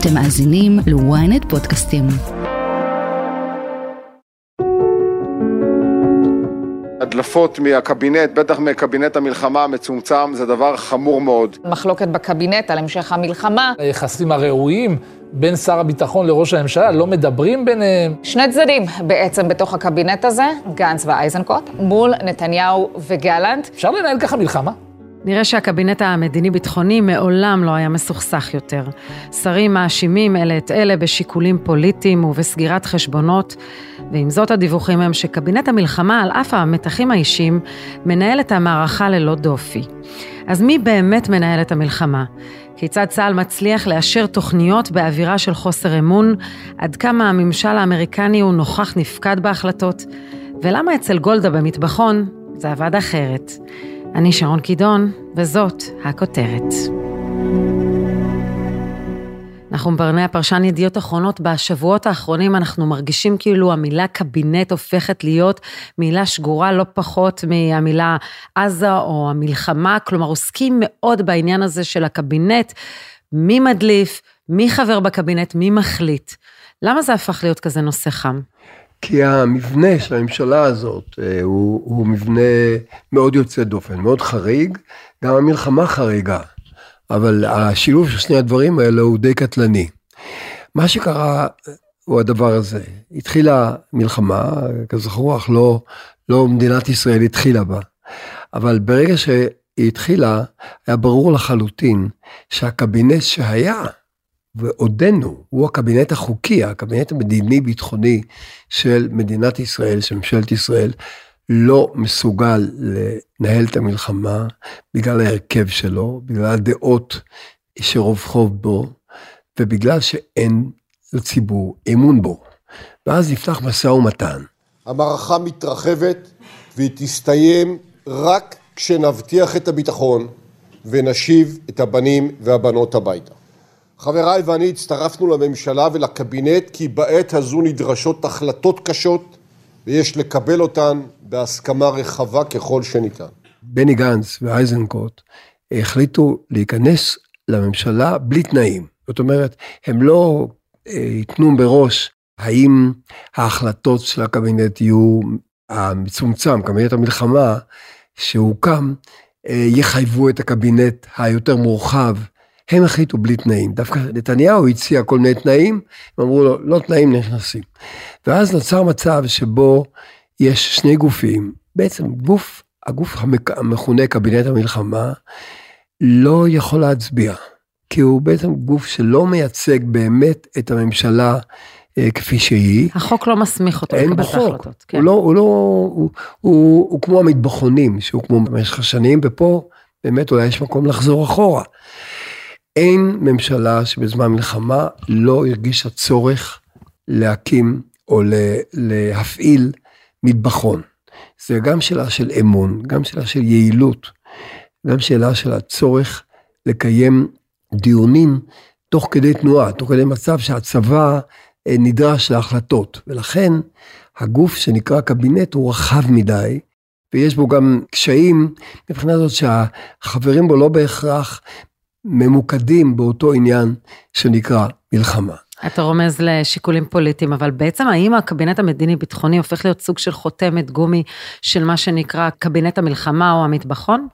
אתם מאזינים ל-ynet פודקאסטים. הדלפות מהקבינט, בטח מקבינט המלחמה המצומצם, זה דבר חמור מאוד. מחלוקת בקבינט על המשך המלחמה. היחסים הראויים בין שר הביטחון לראש הממשלה, לא מדברים ביניהם. שני צדדים בעצם בתוך הקבינט הזה, גנץ ואייזנקוט, מול נתניהו וגלנט. אפשר לנהל ככה מלחמה? נראה שהקבינט המדיני-ביטחוני מעולם לא היה מסוכסך יותר. שרים מאשימים אלה את אלה בשיקולים פוליטיים ובסגירת חשבונות, ועם זאת הדיווחים הם שקבינט המלחמה, על אף המתחים האישיים, מנהל את המערכה ללא דופי. אז מי באמת מנהל את המלחמה? כיצד צה"ל מצליח לאשר תוכניות באווירה של חוסר אמון? עד כמה הממשל האמריקני הוא נוכח נפקד בהחלטות? ולמה אצל גולדה במטבחון זה עבד אחרת? אני שרון קידון, וזאת הכותרת. אנחנו ברנע הפרשן ידיעות אחרונות, בשבועות האחרונים אנחנו מרגישים כאילו המילה קבינט הופכת להיות מילה שגורה לא פחות מהמילה עזה או המלחמה, כלומר עוסקים מאוד בעניין הזה של הקבינט, מי מדליף, מי חבר בקבינט, מי מחליט. למה זה הפך להיות כזה נושא חם? כי המבנה של הממשלה הזאת אה, הוא, הוא מבנה מאוד יוצא דופן, מאוד חריג, גם המלחמה חריגה, אבל השילוב של שני הדברים האלה הוא די קטלני. מה שקרה הוא הדבר הזה, התחילה מלחמה, כזכור, אך לא, לא מדינת ישראל התחילה בה, אבל ברגע שהיא התחילה, היה ברור לחלוטין שהקבינט שהיה, ועודנו, הוא הקבינט החוקי, הקבינט המדיני-ביטחוני של מדינת ישראל, של ממשלת ישראל, לא מסוגל לנהל את המלחמה בגלל ההרכב שלו, בגלל הדעות שרווחות בו, ובגלל שאין לציבור אמון בו. ואז נפתח משא ומתן. המערכה מתרחבת והיא תסתיים רק כשנבטיח את הביטחון ונשיב את הבנים והבנות הביתה. חבריי ואני הצטרפנו לממשלה ולקבינט כי בעת הזו נדרשות החלטות קשות ויש לקבל אותן בהסכמה רחבה ככל שניתן. בני גנץ ואייזנקוט החליטו להיכנס לממשלה בלי תנאים. זאת אומרת, הם לא אה, ייתנו בראש האם ההחלטות של הקבינט יהיו המצומצם, קבינט המלחמה שהוקם, אה, יחייבו את הקבינט היותר מורחב הם החליטו בלי תנאים. דווקא נתניהו הציע כל מיני תנאים, הם אמרו לו, לא תנאים נכנסים. ואז נוצר מצב שבו יש שני גופים, בעצם גוף, הגוף המכונה קבינט המלחמה, לא יכול להצביע, כי הוא בעצם גוף שלא מייצג באמת את הממשלה אה, כפי שהיא. החוק לא מסמיך אותו לקבל את ההחלטות. כן. הוא לא, הוא לא, הוא, הוא, הוא כמו המטבחונים שהוקמו במשך השנים, ופה באמת אולי יש מקום לחזור אחורה. אין ממשלה שבזמן מלחמה לא הרגישה צורך להקים או להפעיל מטבחון. זה גם שאלה של אמון, גם שאלה של יעילות, גם שאלה של הצורך לקיים דיונים תוך כדי תנועה, תוך כדי מצב שהצבא אה, נדרש להחלטות. ולכן הגוף שנקרא קבינט הוא רחב מדי, ויש בו גם קשיים מבחינה זאת שהחברים בו לא בהכרח ממוקדים באותו עניין שנקרא מלחמה. אתה רומז לשיקולים פוליטיים, אבל בעצם האם הקבינט המדיני-ביטחוני הופך להיות סוג של חותמת גומי של מה שנקרא קבינט המלחמה או המטבחון?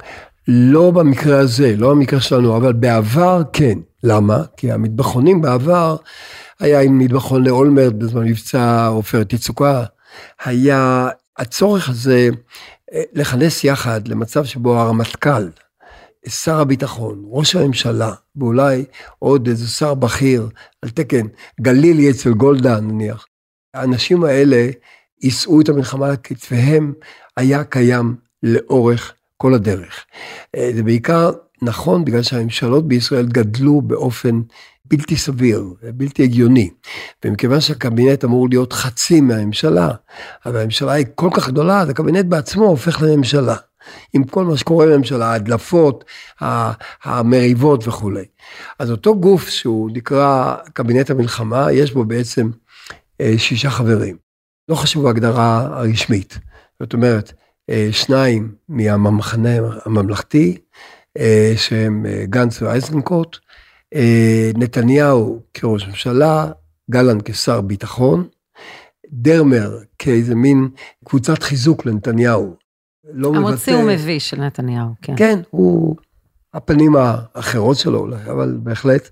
לא במקרה הזה, לא במקרה שלנו, אבל בעבר כן. למה? כי המטבחונים בעבר, היה עם מטבחון לאולמרט בזמן מבצע עופרת יצוקה, היה הצורך הזה אה, לכנס יחד למצב שבו הרמטכ"ל, שר הביטחון, ראש הממשלה, ואולי עוד איזה שר בכיר, על תקן גלילי אצל גולדה נניח, האנשים האלה יישאו את המלחמה על כתפיהם, היה קיים לאורך כל הדרך. אה, זה בעיקר נכון בגלל שהממשלות בישראל גדלו באופן בלתי סביר, בלתי הגיוני. ומכיוון שהקבינט אמור להיות חצי מהממשלה, אבל הממשלה היא כל כך גדולה, אז הקבינט בעצמו הופך לממשלה. עם כל מה שקורה בממשלה, ההדלפות, המריבות וכולי. אז אותו גוף שהוא נקרא קבינט המלחמה, יש בו בעצם אה, שישה חברים. לא חשוב ההגדרה הרשמית. זאת אומרת, אה, שניים מהמחנה הממלכתי, אה, שהם גנץ ואייזנקוט, נתניהו כראש ממשלה, גלנט כשר ביטחון, דרמר כאיזה מין קבוצת חיזוק לנתניהו. לא המוציא ומביא של נתניהו, כן. כן, הוא הפנים האחרות שלו אולי, אבל בהחלט.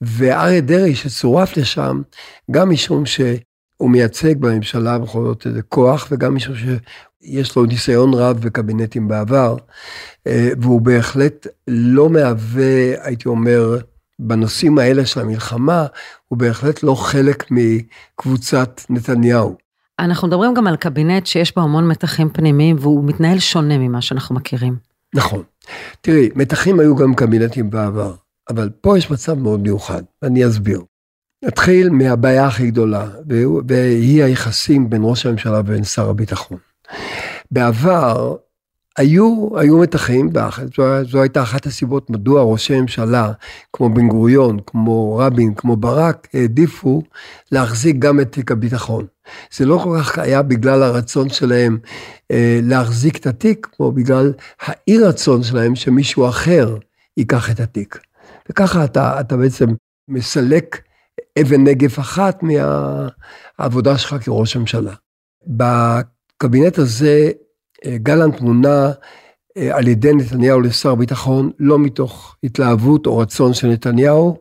ואריה דרעי שצורף לשם, גם משום שהוא מייצג בממשלה בכל זאת איזה כוח, וגם משום שיש לו ניסיון רב בקבינטים בעבר, אה, והוא בהחלט לא מהווה, הייתי אומר, בנושאים האלה של המלחמה, הוא בהחלט לא חלק מקבוצת נתניהו. אנחנו מדברים גם על קבינט שיש בו המון מתחים פנימיים, והוא מתנהל שונה ממה שאנחנו מכירים. נכון. תראי, מתחים היו גם קבינטים בעבר, אבל פה יש מצב מאוד מיוחד, ואני אסביר. נתחיל מהבעיה הכי גדולה, והיא היחסים בין ראש הממשלה ובין שר הביטחון. בעבר היו, היו מתחים, זו, זו הייתה אחת הסיבות מדוע ראשי ממשלה כמו בן גוריון, כמו רבין, כמו ברק, העדיפו להחזיק גם את תיק הביטחון. זה לא כל כך היה בגלל הרצון שלהם אה, להחזיק את התיק, כמו בגלל האי רצון שלהם שמישהו אחר ייקח את התיק. וככה אתה, אתה בעצם מסלק אבן נגף אחת מהעבודה שלך כראש הממשלה. בקבינט הזה גלנט מונה אה, על ידי נתניהו לשר ביטחון, לא מתוך התלהבות או רצון של נתניהו,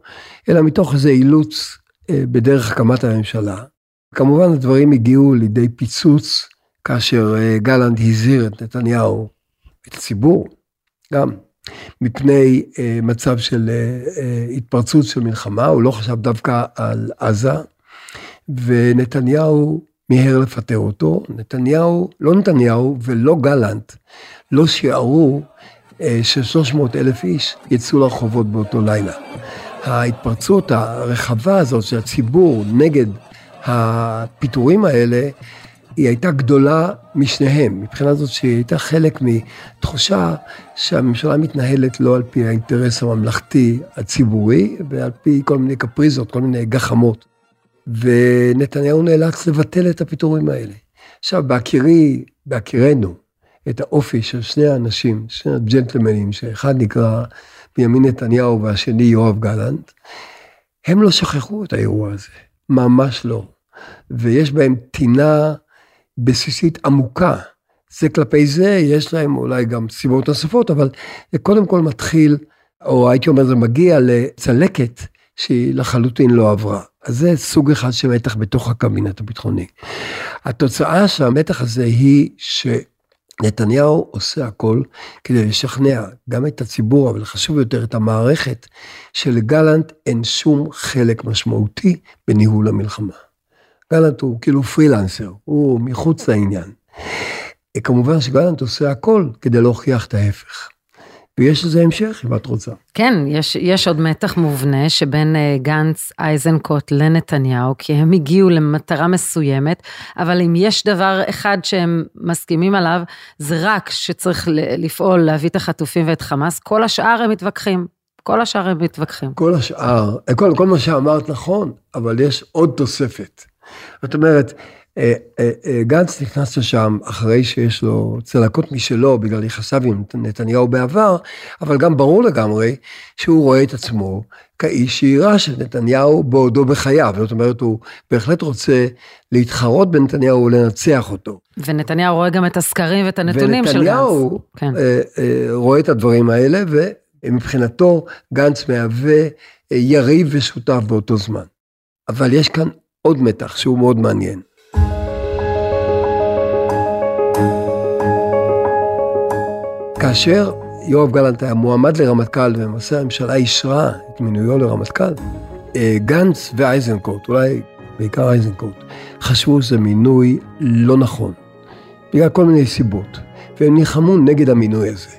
אלא מתוך איזה אילוץ אה, בדרך הקמת הממשלה. כמובן הדברים הגיעו לידי פיצוץ כאשר גלנט הזהיר את נתניהו, את הציבור, גם, מפני מצב של התפרצות של מלחמה, הוא לא חשב דווקא על עזה, ונתניהו מיהר לפטר אותו. נתניהו, לא נתניהו ולא גלנט, לא שיערו אה, ש-300 אלף איש יצאו לרחובות באותו לילה. ההתפרצות הרחבה הזאת של הציבור נגד הפיטורים האלה, היא הייתה גדולה משניהם, מבחינה זאת שהיא הייתה חלק מתחושה שהממשלה מתנהלת לא על פי האינטרס הממלכתי הציבורי, ועל פי כל מיני קפריזות, כל מיני גחמות. ונתניהו נאלץ לבטל את הפיטורים האלה. עכשיו, בהכירי, בהכירנו את האופי של שני האנשים, שני הג'נטלמנים, שאחד נקרא בנימין נתניהו והשני יואב גלנט, הם לא שכחו את האירוע הזה, ממש לא. ויש בהם טינה בסיסית עמוקה. זה כלפי זה, יש להם אולי גם סיבות נוספות, אבל זה קודם כל מתחיל, או הייתי אומר, זה מגיע לצלקת שהיא לחלוטין לא עברה. אז זה סוג אחד של מתח בתוך הקבינט הביטחוני. התוצאה של המתח הזה היא שנתניהו עושה הכל כדי לשכנע גם את הציבור, אבל חשוב יותר את המערכת, שלגלנט אין שום חלק משמעותי בניהול המלחמה. גלנט הוא כאילו פרילנסר, הוא מחוץ לעניין. כמובן שגלנט עושה הכל כדי להוכיח את ההפך. ויש לזה המשך, אם את רוצה. כן, יש, יש עוד מתח מובנה שבין uh, גנץ, אייזנקוט לנתניהו, כי הם הגיעו למטרה מסוימת, אבל אם יש דבר אחד שהם מסכימים עליו, זה רק שצריך לפעול, להביא את החטופים ואת חמאס, כל השאר הם מתווכחים. כל השאר הם מתווכחים. כל השאר, כל, כל מה שאמרת נכון, אבל יש עוד תוספת. זאת אומרת, אה, אה, אה, גנץ נכנס לשם אחרי שיש לו צלקות משלו בגלל יחסיו עם נתניהו בעבר, אבל גם ברור לגמרי שהוא רואה את עצמו כאיש שיירש את נתניהו בעודו בחייו. זאת אומרת, הוא בהחלט רוצה להתחרות בנתניהו ולנצח אותו. ונתניהו רואה גם את הסקרים ואת הנתונים של גנץ. ונתניהו כן. רואה את הדברים האלה, ומבחינתו גנץ מהווה יריב ושותף באותו זמן. אבל יש כאן עוד מתח שהוא מאוד מעניין. כאשר יואב גלנט היה מועמד לרמטכ"ל ולמעשה הממשלה אישרה את מינויו לרמטכ"ל, אה, גנץ ואייזנקוט, אולי בעיקר אייזנקוט, חשבו שזה מינוי לא נכון, בגלל כל מיני סיבות, והם נלחמו נגד המינוי הזה.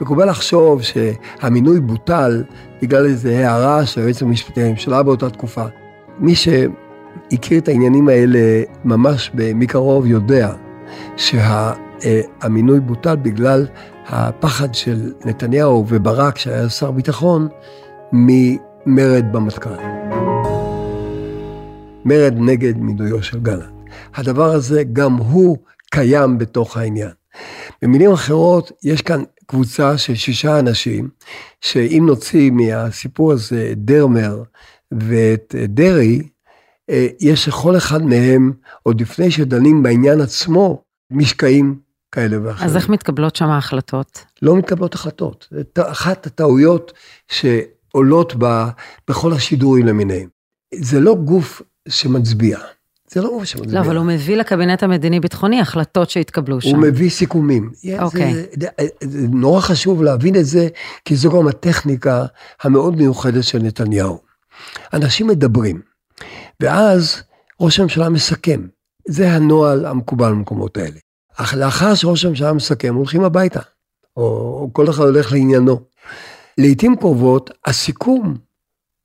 מקובל לחשוב שהמינוי בוטל בגלל איזו הערה של היועץ המשפטי לממשלה באותה תקופה. מי שהכיר את העניינים האלה ממש מקרוב יודע שהמינוי בוטל בגלל הפחד של נתניהו וברק, שהיה שר ביטחון, ממרד במטכ"ל. מרד נגד מינויו של גלנט. הדבר הזה גם הוא קיים בתוך העניין. במילים אחרות, יש כאן קבוצה של שישה אנשים, שאם נוציא מהסיפור הזה את דרמר ואת דרעי, אה, יש לכל אחד מהם, עוד לפני שדנים בעניין עצמו, משקעים כאלה ואחרים. אז איך מתקבלות שם ההחלטות? לא מתקבלות החלטות. אחת הטעויות שעולות ב, בכל השידורים למיניהם. זה לא גוף שמצביע. זה לא גוף שמצביע. לא, אבל הוא מביא לקבינט המדיני-ביטחוני החלטות שהתקבלו שם. הוא מביא סיכומים. אוקיי. זה, זה, זה נורא חשוב להבין את זה, כי זו גם הטכניקה המאוד מיוחדת של נתניהו. אנשים מדברים, ואז ראש הממשלה מסכם. זה הנוהל המקובל במקומות האלה. אך לאחר שראש הממשלה מסכם, הולכים הביתה, או, או כל אחד הולך לעניינו. לעתים קרובות, הסיכום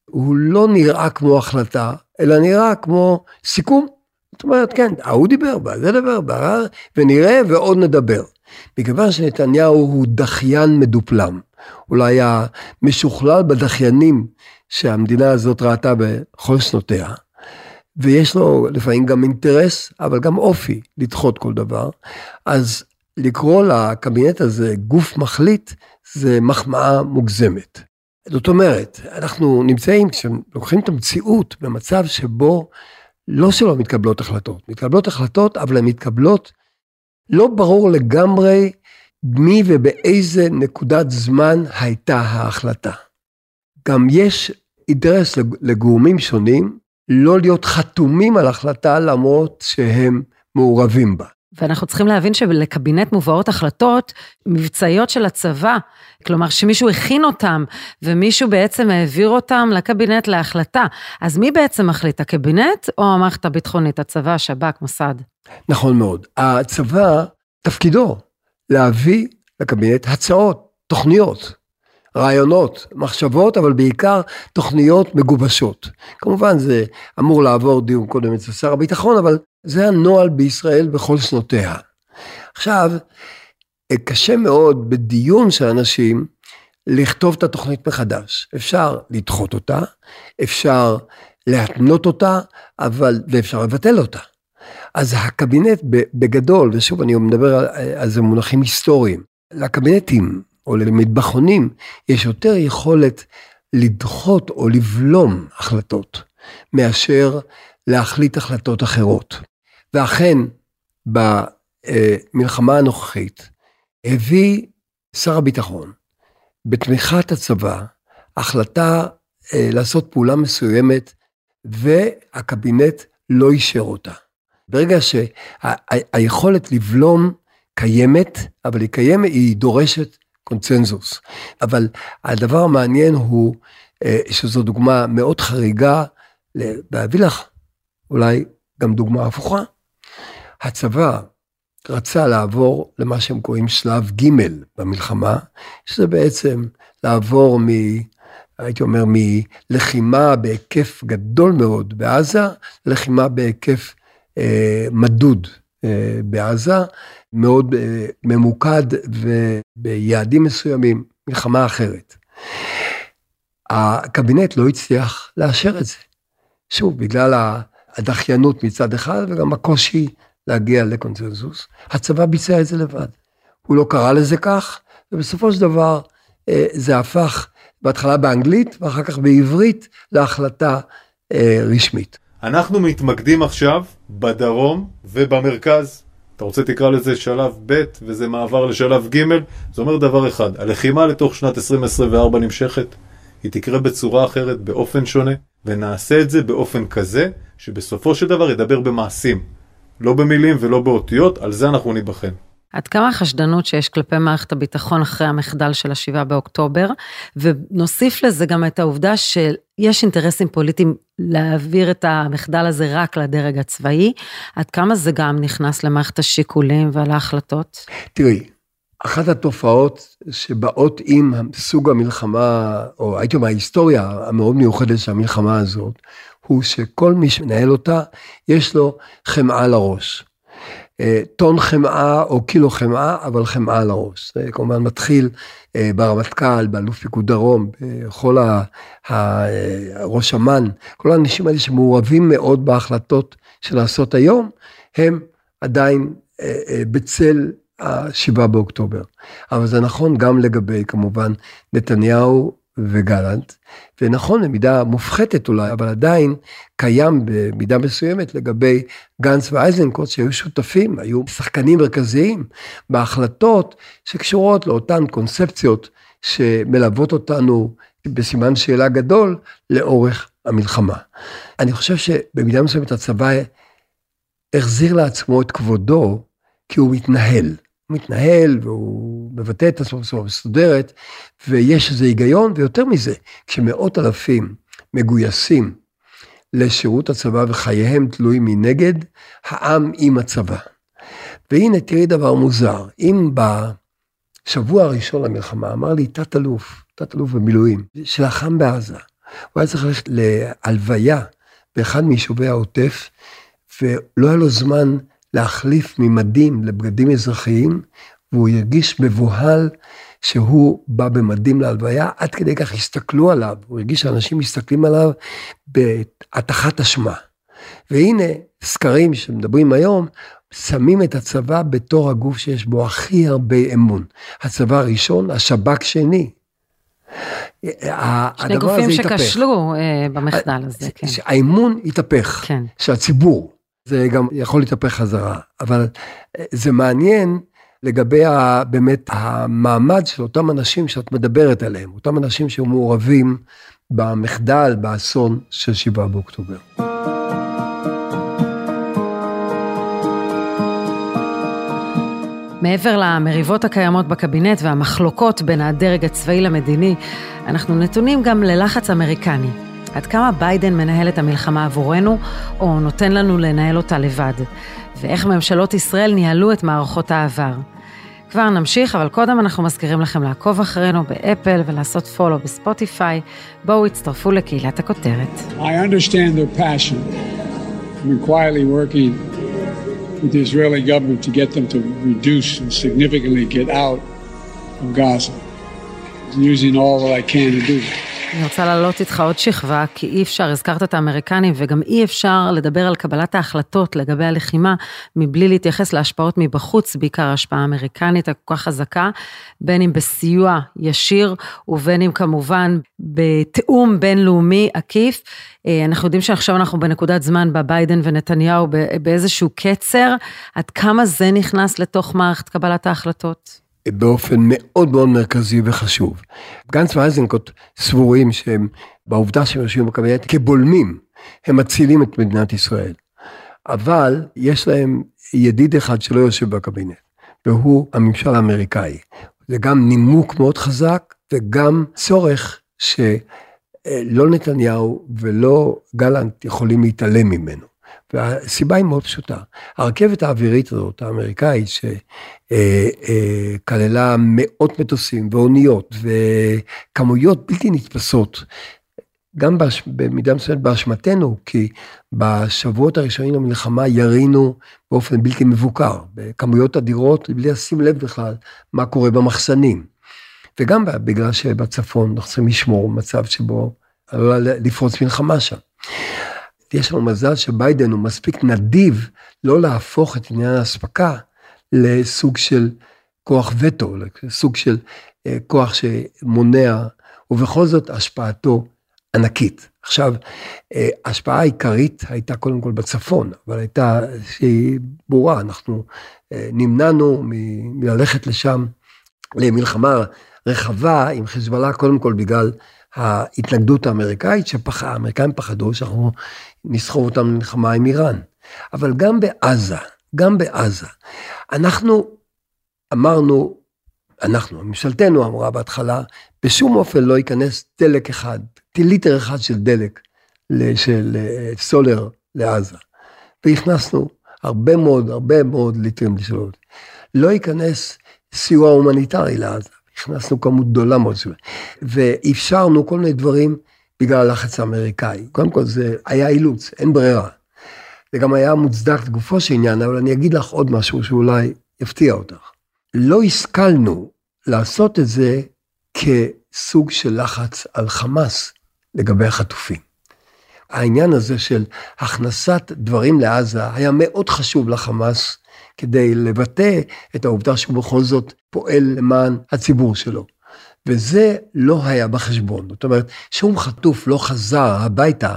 הוא לא נראה כמו החלטה, אלא נראה כמו סיכום. זאת אומרת, כן, ההוא דיבר, זה דיבר, בה, ונראה ועוד נדבר. מכיוון שנתניהו הוא דחיין מדופלם, אולי המשוכלל בדחיינים שהמדינה הזאת ראתה בכל שנותיה, ויש לו לפעמים גם אינטרס, אבל גם אופי לדחות כל דבר, אז לקרוא לקבינט הזה גוף מחליט, זה מחמאה מוגזמת. זאת אומרת, אנחנו נמצאים, כשלוקחים את המציאות במצב שבו לא שלא מתקבלות החלטות, מתקבלות החלטות, אבל הן מתקבלות, לא ברור לגמרי מי ובאיזה נקודת זמן הייתה ההחלטה. גם יש אינטרס לגורמים שונים לא להיות חתומים על החלטה למרות שהם מעורבים בה. ואנחנו צריכים להבין שלקבינט מובאות החלטות מבצעיות של הצבא, כלומר שמישהו הכין אותם ומישהו בעצם העביר אותם לקבינט להחלטה. אז מי בעצם מחליט, הקבינט או המערכת הביטחונית, הצבא, שב"כ, מוסד? נכון מאוד. הצבא, תפקידו להביא לקבינט הצעות, תוכניות. רעיונות, מחשבות, אבל בעיקר תוכניות מגובשות. כמובן זה אמור לעבור דיון קודם אצל שר הביטחון, אבל זה הנוהל בישראל בכל שנותיה. עכשיו, קשה מאוד בדיון של אנשים לכתוב את התוכנית מחדש. אפשר לדחות אותה, אפשר להתנות אותה, אבל, ואפשר לבטל אותה. אז הקבינט בגדול, ושוב אני מדבר על, על זה מונחים היסטוריים, לקבינטים או למטבחונים, יש יותר יכולת לדחות או לבלום החלטות, מאשר להחליט החלטות אחרות. ואכן, במלחמה הנוכחית, הביא שר הביטחון, בתמיכת הצבא, החלטה אה, לעשות פעולה מסוימת, והקבינט לא אישר אותה. ברגע שהיכולת לבלום קיימת, אבל היא קיימת, היא דורשת קונצנזוס. אבל הדבר המעניין הוא אה, שזו דוגמה מאוד חריגה, להביא לך אולי גם דוגמה הפוכה. הצבא רצה לעבור למה שהם קוראים שלב ג' במלחמה, שזה בעצם לעבור מ... הייתי אומר, מלחימה בהיקף גדול מאוד בעזה, לחימה בהיקף אה, מדוד אה, בעזה, מאוד אה, ממוקד וביעדים מסוימים, מלחמה אחרת. הקבינט לא הצליח לאשר את זה. שוב, בגלל הדחיינות מצד אחד וגם הקושי להגיע לקונצנזוס. הצבא ביצע את זה לבד. הוא לא קרא לזה כך, ובסופו של דבר אה, זה הפך בהתחלה באנגלית ואחר כך בעברית להחלטה רשמית. אנחנו מתמקדים עכשיו בדרום ובמרכז. אתה רוצה תקרא לזה שלב ב' וזה מעבר לשלב ג', זה אומר דבר אחד, הלחימה לתוך שנת 2024 נמשכת, היא תקרה בצורה אחרת, באופן שונה, ונעשה את זה באופן כזה, שבסופו של דבר ידבר במעשים, לא במילים ולא באותיות, על זה אנחנו ניבחן. עד כמה החשדנות שיש כלפי מערכת הביטחון אחרי המחדל של השבעה באוקטובר, ונוסיף לזה גם את העובדה שיש אינטרסים פוליטיים להעביר את המחדל הזה רק לדרג הצבאי, עד כמה זה גם נכנס למערכת השיקולים ועל ההחלטות? תראי, אחת התופעות שבאות עם סוג המלחמה, או הייתי אומר ההיסטוריה המאוד מיוחדת של המלחמה הזאת, הוא שכל מי שמנהל אותה, יש לו חמאה לראש. אה, טון חמאה או קילו חמאה, אבל חמאה על הראש. זה כמובן מתחיל אה, ברמטכ"ל, באלוף פיקוד דרום, בכל הראש אמ"ן, כל האנשים האלה שמעורבים מאוד בהחלטות שנעשות היום, הם עדיין אה, בצל ה-7 באוקטובר. אבל זה נכון גם לגבי, כמובן, נתניהו וגלנט, ונכון במידה מופחתת אולי, אבל עדיין קיים במידה מסוימת לגבי גנץ ואייזנקוט שהיו שותפים, היו שחקנים מרכזיים בהחלטות שקשורות לאותן קונספציות שמלוות אותנו בסימן שאלה גדול לאורך המלחמה. אני חושב שבמידה מסוימת הצבא החזיר לעצמו את כבודו כי הוא מתנהל. מתנהל והוא מבטא את עצמו בצורה מסודרת, ויש איזה היגיון, ויותר מזה, כשמאות אלפים מגויסים לשירות הצבא וחייהם תלויים מנגד, העם עם הצבא. והנה, תראי דבר מוזר, אם בשבוע הראשון למלחמה אמר לי תת-אלוף, תת-אלוף במילואים, שלחם בעזה, הוא היה צריך ללכת להלוויה באחד מיישובי העוטף, ולא היה לו זמן להחליף ממדים לבגדים אזרחיים, והוא הרגיש מבוהל שהוא בא במדים להלוויה, עד כדי כך הסתכלו עליו, הוא הרגיש שאנשים מסתכלים עליו בהטחת אשמה. והנה, סקרים שמדברים היום, שמים את הצבא בתור הגוף שיש בו הכי הרבה אמון. הצבא הראשון, השב"כ שני. שני גופים שכשלו אה, במחדל הזה, כן. האמון התהפך, כן. שהציבור, זה גם יכול להתהפך חזרה, אבל אה, זה מעניין לגבי ה, באמת המעמד של אותם אנשים שאת מדברת עליהם, אותם אנשים שמעורבים במחדל, באסון של 7 באוקטובר. מעבר למריבות הקיימות בקבינט והמחלוקות בין הדרג הצבאי למדיני, אנחנו נתונים גם ללחץ אמריקני. עד כמה ביידן מנהל את המלחמה עבורנו, או נותן לנו לנהל אותה לבד, ואיך ממשלות ישראל ניהלו את מערכות העבר. כבר נמשיך, אבל קודם אנחנו מזכירים לכם לעקוב אחרינו באפל ולעשות פולו בספוטיפיי. בואו הצטרפו לקהילת הכותרת. I understand their passion. I'm quietly working with the Israeli government to get them to reduce and significantly get out of Gaza. I'm using all that I can to do. אני רוצה להעלות איתך עוד שכבה, כי אי אפשר, הזכרת את האמריקנים, וגם אי אפשר לדבר על קבלת ההחלטות לגבי הלחימה, מבלי להתייחס להשפעות מבחוץ, בעיקר ההשפעה האמריקנית הכל כך חזקה, בין אם בסיוע ישיר, ובין אם כמובן בתיאום בינלאומי עקיף. אה, אנחנו יודעים שעכשיו אנחנו בנקודת זמן בביידן ונתניהו באיזשהו קצר, עד כמה זה נכנס לתוך מערכת קבלת ההחלטות? באופן מאוד מאוד מרכזי וחשוב. גנץ ואייזנקוט סבורים שהם, בעובדה שהם יושבים בקבינט כבולמים, הם מצילים את מדינת ישראל. אבל יש להם ידיד אחד שלא יושב בקבינט, והוא הממשל האמריקאי. זה גם נימוק מאוד חזק וגם צורך שלא נתניהו ולא גלנט יכולים להתעלם ממנו. והסיבה היא מאוד פשוטה. הרכבת האווירית הזאת, האמריקאית, שכללה מאות מטוסים ואוניות וכמויות בלתי נתפסות, גם בש... במידה מסוימת באשמתנו, כי בשבועות הראשונים למלחמה ירינו באופן בלתי מבוקר, בכמויות אדירות, בלי לשים לב בכלל מה קורה במחסנים. וגם בגלל שבצפון אנחנו צריכים לשמור מצב שבו עלולה לפרוץ מלחמה שם. יש לנו מזל שביידן הוא מספיק נדיב לא להפוך את עניין האספקה לסוג של כוח וטו, לסוג של אה, כוח שמונע, ובכל זאת השפעתו ענקית. עכשיו, אה, ההשפעה העיקרית הייתה קודם כל בצפון, אבל הייתה שהיא ברורה, אנחנו אה, נמנענו מללכת לשם למלחמה רחבה עם חיזבאללה, קודם כל בגלל ההתנגדות האמריקאית, שהאמריקאים פחדו שאנחנו נסחוב אותם למלחמה עם איראן. אבל גם בעזה, גם בעזה, אנחנו אמרנו, אנחנו, ממשלתנו אמרה בהתחלה, בשום אופן לא ייכנס דלק אחד, ליטר אחד של דלק, של אה, סולר לעזה. והכנסנו הרבה מאוד, הרבה מאוד ליטרים לשאול. לא ייכנס סיוע הומניטרי לעזה. הכנסנו כמות גדולה מאוד, ואפשרנו כל מיני דברים בגלל הלחץ האמריקאי. קודם כל זה היה אילוץ, אין ברירה. זה גם היה מוצדק לגופו של עניין, אבל אני אגיד לך עוד משהו שאולי יפתיע אותך. לא השכלנו לעשות את זה כסוג של לחץ על חמאס לגבי החטופים. העניין הזה של הכנסת דברים לעזה היה מאוד חשוב לחמאס, כדי לבטא את העובדה שהוא בכל זאת פועל למען הציבור שלו. וזה לא היה בחשבון. זאת אומרת, שום חטוף לא חזר הביתה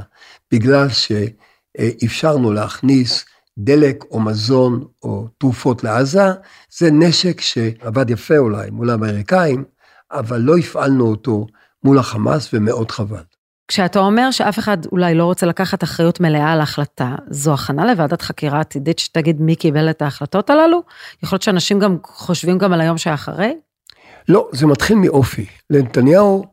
בגלל שאפשרנו להכניס דלק או מזון או תרופות לעזה, זה נשק שעבד יפה אולי מול האמריקאים, אבל לא הפעלנו אותו מול החמאס ומאוד חבל. כשאתה אומר שאף אחד אולי לא רוצה לקחת אחריות מלאה על ההחלטה, זו הכנה לוועדת חקירה עתידית שתגיד מי קיבל את ההחלטות הללו? יכול להיות שאנשים גם חושבים גם על היום שאחרי? לא, זה מתחיל מאופי. לנתניהו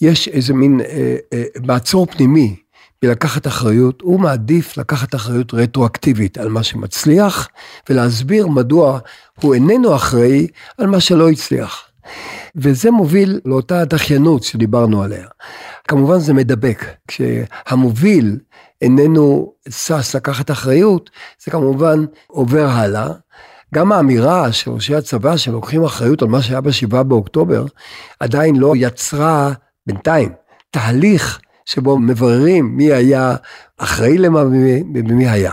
יש איזה מין אה, אה, מעצור פנימי בלקחת אחריות, הוא מעדיף לקחת אחריות רטרואקטיבית על מה שמצליח, ולהסביר מדוע הוא איננו אחראי על מה שלא הצליח. וזה מוביל לאותה דחיינות שדיברנו עליה. כמובן זה מדבק, כשהמוביל איננו שש לקחת אחריות, זה כמובן עובר הלאה. גם האמירה של ראשי הצבא שלוקחים אחריות על מה שהיה בשבעה באוקטובר, עדיין לא יצרה בינתיים תהליך שבו מבררים מי היה אחראי למה ומי היה.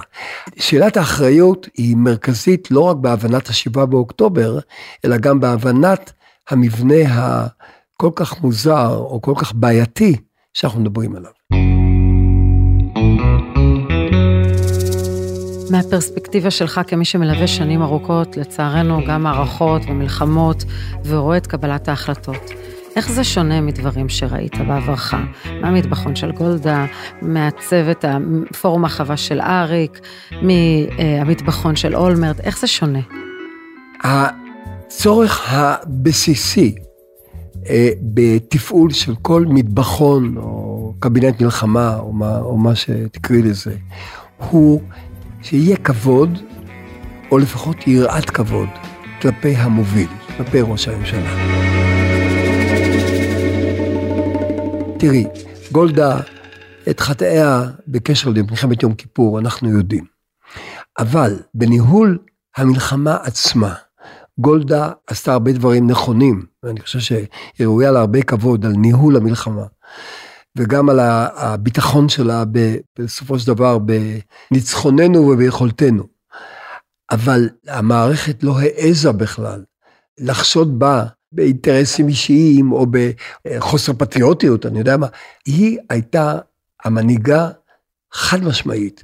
שאלת האחריות היא מרכזית לא רק בהבנת השבעה באוקטובר, אלא גם בהבנת המבנה הכל כך מוזר או כל כך בעייתי שאנחנו מדברים עליו. מהפרספקטיבה שלך כמי שמלווה שנים ארוכות, לצערנו גם מערכות ומלחמות, ורואה את קבלת ההחלטות. איך זה שונה מדברים שראית בעברך? מהמטבחון של גולדה, מהצוות, פורום החווה של אריק, מהמטבחון של אולמרט, איך זה שונה? הצורך הבסיסי אה, בתפעול של כל מטבחון או קבינט מלחמה או מה, או מה שתקראי לזה, הוא שיהיה כבוד, או לפחות יראת כבוד, כלפי המוביל, כלפי ראש הממשלה. תראי, גולדה, את חטאיה בקשר למלחמת יום כיפור אנחנו יודעים. אבל בניהול המלחמה עצמה, גולדה עשתה הרבה דברים נכונים, ואני חושב שהיא ראויה לה הרבה כבוד על ניהול המלחמה. וגם על הביטחון שלה בסופו של דבר בניצחוננו וביכולתנו. אבל המערכת לא העזה בכלל לחשוד בה באינטרסים אישיים או בחוסר פטריוטיות, אני יודע מה. היא הייתה המנהיגה חד משמעית.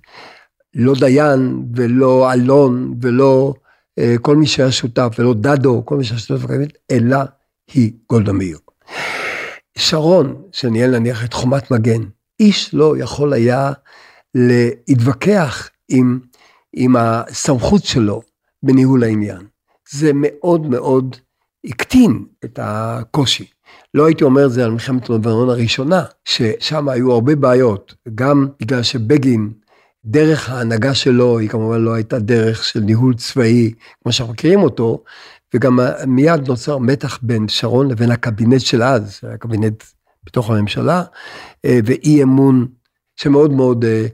לא דיין ולא אלון ולא אה, כל מי שהיה שותף ולא דדו, כל מי שהיה שותף אלא היא גולדה מאיר. שרון, שניהל נניח את חומת מגן, איש לא יכול היה להתווכח עם, עם הסמכות שלו בניהול העניין. זה מאוד מאוד הקטין את הקושי. לא הייתי אומר את זה על מלחמת לבנון הראשונה, ששם היו הרבה בעיות, גם בגלל שבגין, דרך ההנהגה שלו היא כמובן לא הייתה דרך של ניהול צבאי, כמו שאנחנו מכירים אותו, וגם מיד נוצר מתח בין שרון לבין הקבינט של אז, הקבינט בתוך הממשלה, אה, ואי אמון שמאוד מאוד, אה,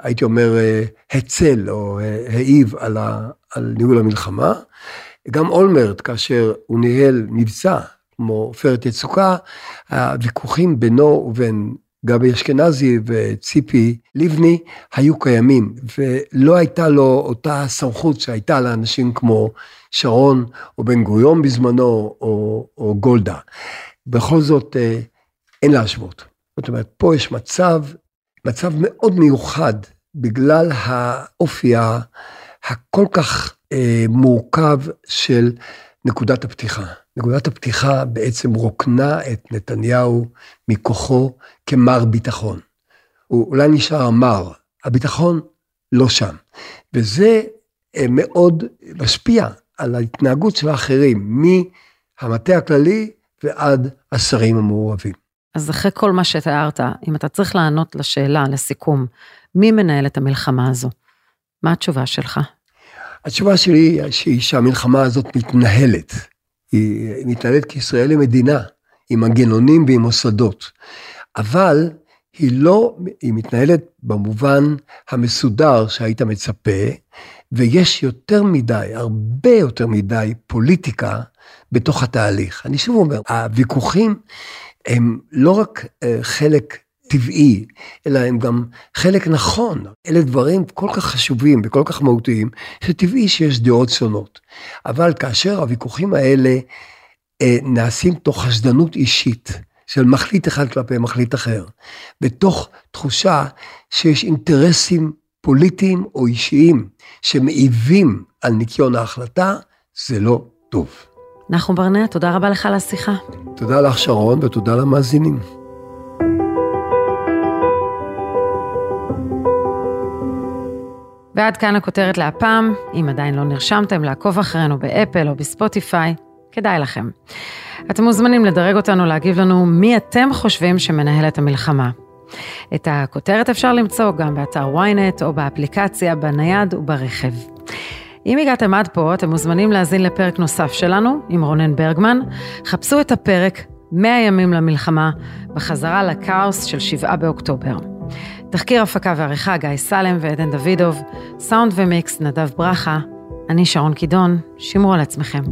הייתי אומר, אה, הצל או העיב על, על ניהול המלחמה. גם אולמרט, כאשר הוא ניהל מבצע כמו עופרת יצוקה, הוויכוחים בינו ובין גבי אשכנזי וציפי לבני היו קיימים, ולא הייתה לו אותה סמכות שהייתה לאנשים כמו שרון או בן גוריון בזמנו, או, או גולדה. בכל זאת, אה, אין להשוות. זאת אומרת, פה יש מצב, מצב מאוד מיוחד, בגלל האופי הכל כך אה, מורכב של נקודת הפתיחה. נקודת הפתיחה בעצם רוקנה את נתניהו מכוחו כמר ביטחון. הוא אולי נשאר מר, הביטחון לא שם. וזה אה, מאוד משפיע על ההתנהגות של האחרים, מהמטה הכללי ועד השרים המעורבים. אז אחרי כל מה שתיארת, אם אתה צריך לענות לשאלה, לסיכום, מי מנהל את המלחמה הזו? מה התשובה שלך? התשובה שלי היא שהמלחמה הזאת מתנהלת. היא מתנהלת כישראל למדינה, עם מנגנונים ועם מוסדות. אבל היא לא, היא מתנהלת במובן המסודר שהיית מצפה, ויש יותר מדי, הרבה יותר מדי פוליטיקה בתוך התהליך. אני שוב אומר, הוויכוחים הם לא רק אה, חלק טבעי, אלא הם גם חלק נכון. אלה דברים כל כך חשובים וכל כך מהותיים, שטבעי שיש דעות שונות. אבל כאשר הוויכוחים האלה אה, נעשים תוך חשדנות אישית, של מחליט אחד כלפי מחליט אחר, בתוך תחושה שיש אינטרסים פוליטיים או אישיים שמעיבים על ניקיון ההחלטה, זה לא טוב. נחום ברנע, תודה רבה לך על השיחה. תודה לך שרון ותודה למאזינים. ועד כאן הכותרת להפעם. אם עדיין לא נרשמתם, לעקוב אחרינו באפל או בספוטיפיי, כדאי לכם. אתם מוזמנים לדרג אותנו, להגיב לנו מי אתם חושבים שמנהל את המלחמה. את הכותרת אפשר למצוא גם באתר ynet או באפליקציה, בנייד וברכב. אם הגעתם עד פה, אתם מוזמנים להאזין לפרק נוסף שלנו עם רונן ברגמן. חפשו את הפרק 100 ימים למלחמה, בחזרה לכאוס של 7 באוקטובר. תחקיר הפקה ועריכה גיא סלם ועדן דוידוב, סאונד ומיקס נדב ברכה, אני שרון קידון, שמרו על עצמכם.